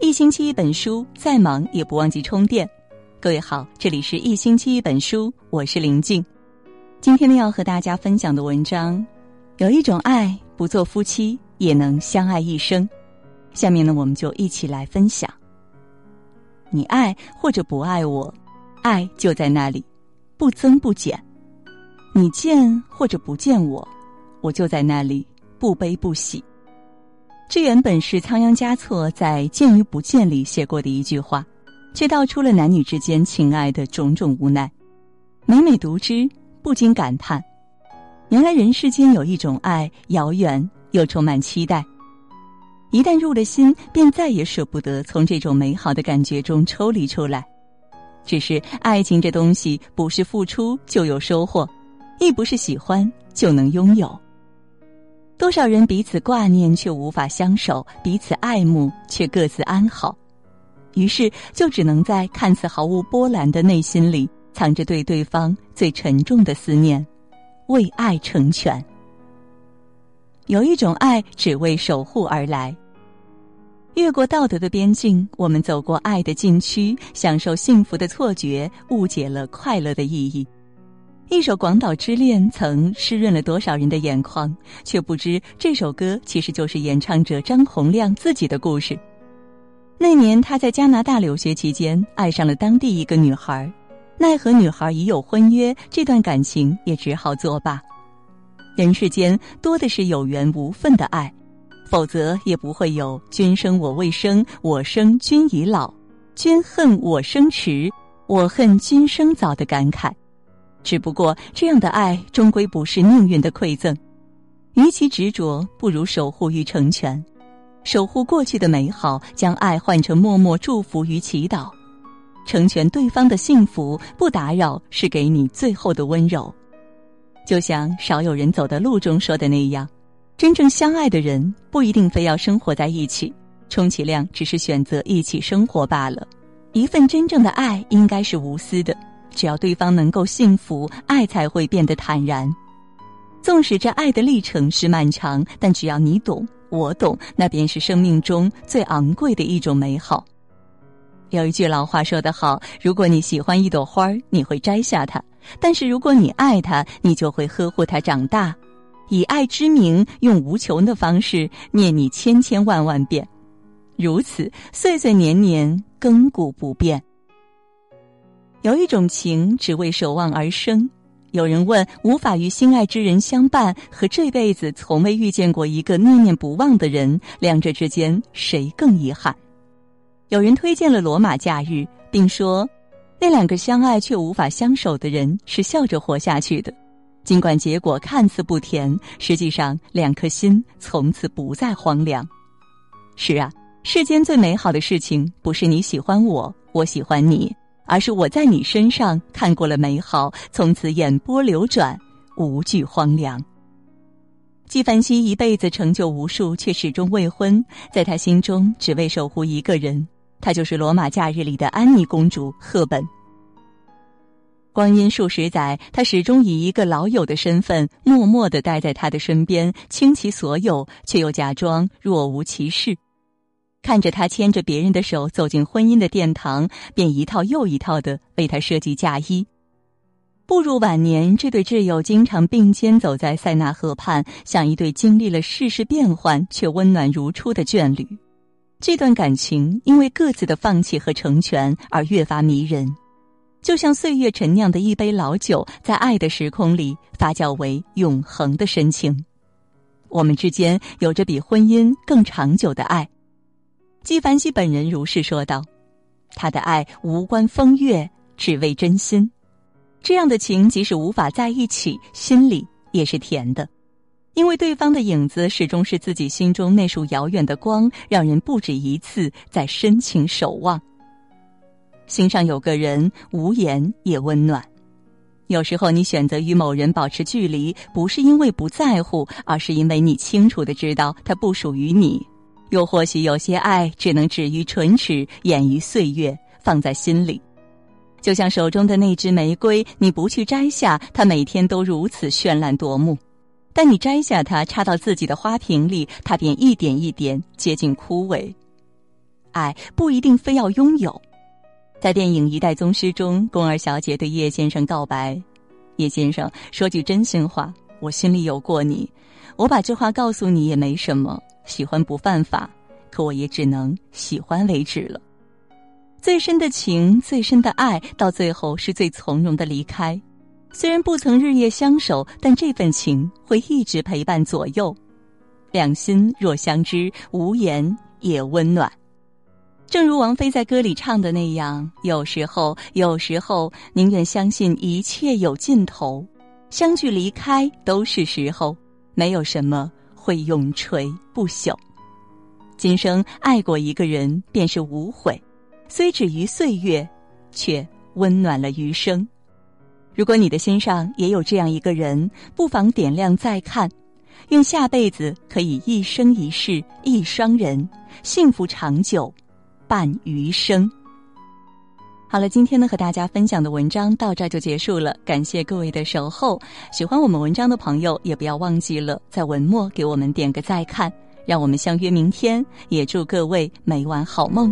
一星期一本书，再忙也不忘记充电。各位好，这里是一星期一本书，我是林静。今天呢，要和大家分享的文章，有一种爱，不做夫妻也能相爱一生。下面呢，我们就一起来分享。你爱或者不爱我，爱就在那里，不增不减。你见或者不见我，我就在那里，不悲不喜。这原本是仓央嘉措在《见与不见》里写过的一句话，却道出了男女之间情爱的种种无奈。每每读之，不禁感叹：原来人世间有一种爱，遥远又充满期待。一旦入了心，便再也舍不得从这种美好的感觉中抽离出来。只是爱情这东西，不是付出就有收获，亦不是喜欢就能拥有。多少人彼此挂念却无法相守，彼此爱慕却各自安好，于是就只能在看似毫无波澜的内心里，藏着对对方最沉重的思念，为爱成全。有一种爱只为守护而来，越过道德的边境，我们走过爱的禁区，享受幸福的错觉，误解了快乐的意义。一首《广岛之恋》曾湿润了多少人的眼眶，却不知这首歌其实就是演唱者张洪亮自己的故事。那年他在加拿大留学期间，爱上了当地一个女孩，奈何女孩已有婚约，这段感情也只好作罢。人世间多的是有缘无分的爱，否则也不会有“君生我未生，我生君已老；君恨我生迟，我恨君生早”的感慨。只不过，这样的爱终归不是命运的馈赠。与其执着，不如守护与成全。守护过去的美好，将爱换成默默祝福与祈祷。成全对方的幸福，不打扰，是给你最后的温柔。就像少有人走的路中说的那样，真正相爱的人不一定非要生活在一起，充其量只是选择一起生活罢了。一份真正的爱，应该是无私的。只要对方能够幸福，爱才会变得坦然。纵使这爱的历程是漫长，但只要你懂，我懂，那便是生命中最昂贵的一种美好。有一句老话说得好：如果你喜欢一朵花儿，你会摘下它；但是如果你爱它，你就会呵护它长大，以爱之名，用无穷的方式念你千千万万遍，如此岁岁年年，亘古不变。有一种情只为守望而生。有人问：无法与心爱之人相伴，和这辈子从未遇见过一个念念不忘的人，两者之间谁更遗憾？有人推荐了《罗马假日》，并说，那两个相爱却无法相守的人是笑着活下去的，尽管结果看似不甜，实际上两颗心从此不再荒凉。是啊，世间最美好的事情，不是你喜欢我，我喜欢你。而是我在你身上看过了美好，从此眼波流转，无惧荒凉。纪梵希一辈子成就无数，却始终未婚，在他心中只为守护一个人，她就是《罗马假日》里的安妮公主赫本。光阴数十载，他始终以一个老友的身份，默默的待在他的身边，倾其所有，却又假装若无其事。看着他牵着别人的手走进婚姻的殿堂，便一套又一套的为他设计嫁衣。步入晚年，这对挚友经常并肩走在塞纳河畔，像一对经历了世事变幻却温暖如初的眷侣。这段感情因为各自的放弃和成全而越发迷人，就像岁月陈酿的一杯老酒，在爱的时空里发酵为永恒的深情。我们之间有着比婚姻更长久的爱。纪梵希本人如是说道：“他的爱无关风月，只为真心。这样的情，即使无法在一起，心里也是甜的，因为对方的影子始终是自己心中那束遥远的光，让人不止一次在深情守望。心上有个人，无言也温暖。有时候，你选择与某人保持距离，不是因为不在乎，而是因为你清楚的知道他不属于你。”又或许有些爱只能止于唇齿，掩于岁月，放在心里。就像手中的那支玫瑰，你不去摘下，它每天都如此绚烂夺目；但你摘下它，插到自己的花瓶里，它便一点一点接近枯萎。爱不一定非要拥有。在电影《一代宗师》中，宫二小姐对叶先生告白：“叶先生，说句真心话，我心里有过你。我把这话告诉你也没什么，喜欢不犯法，可我也只能喜欢为止了。最深的情，最深的爱，到最后是最从容的离开。虽然不曾日夜相守，但这份情会一直陪伴左右。两心若相知，无言也温暖。”正如王菲在歌里唱的那样，有时候，有时候宁愿相信一切有尽头，相聚离开都是时候，没有什么会永垂不朽。今生爱过一个人，便是无悔，虽止于岁月，却温暖了余生。如果你的心上也有这样一个人，不妨点亮再看，愿下辈子可以一生一世一双人，幸福长久。伴余生。好了，今天呢和大家分享的文章到这就结束了，感谢各位的守候。喜欢我们文章的朋友，也不要忘记了在文末给我们点个再看，让我们相约明天。也祝各位每晚好梦。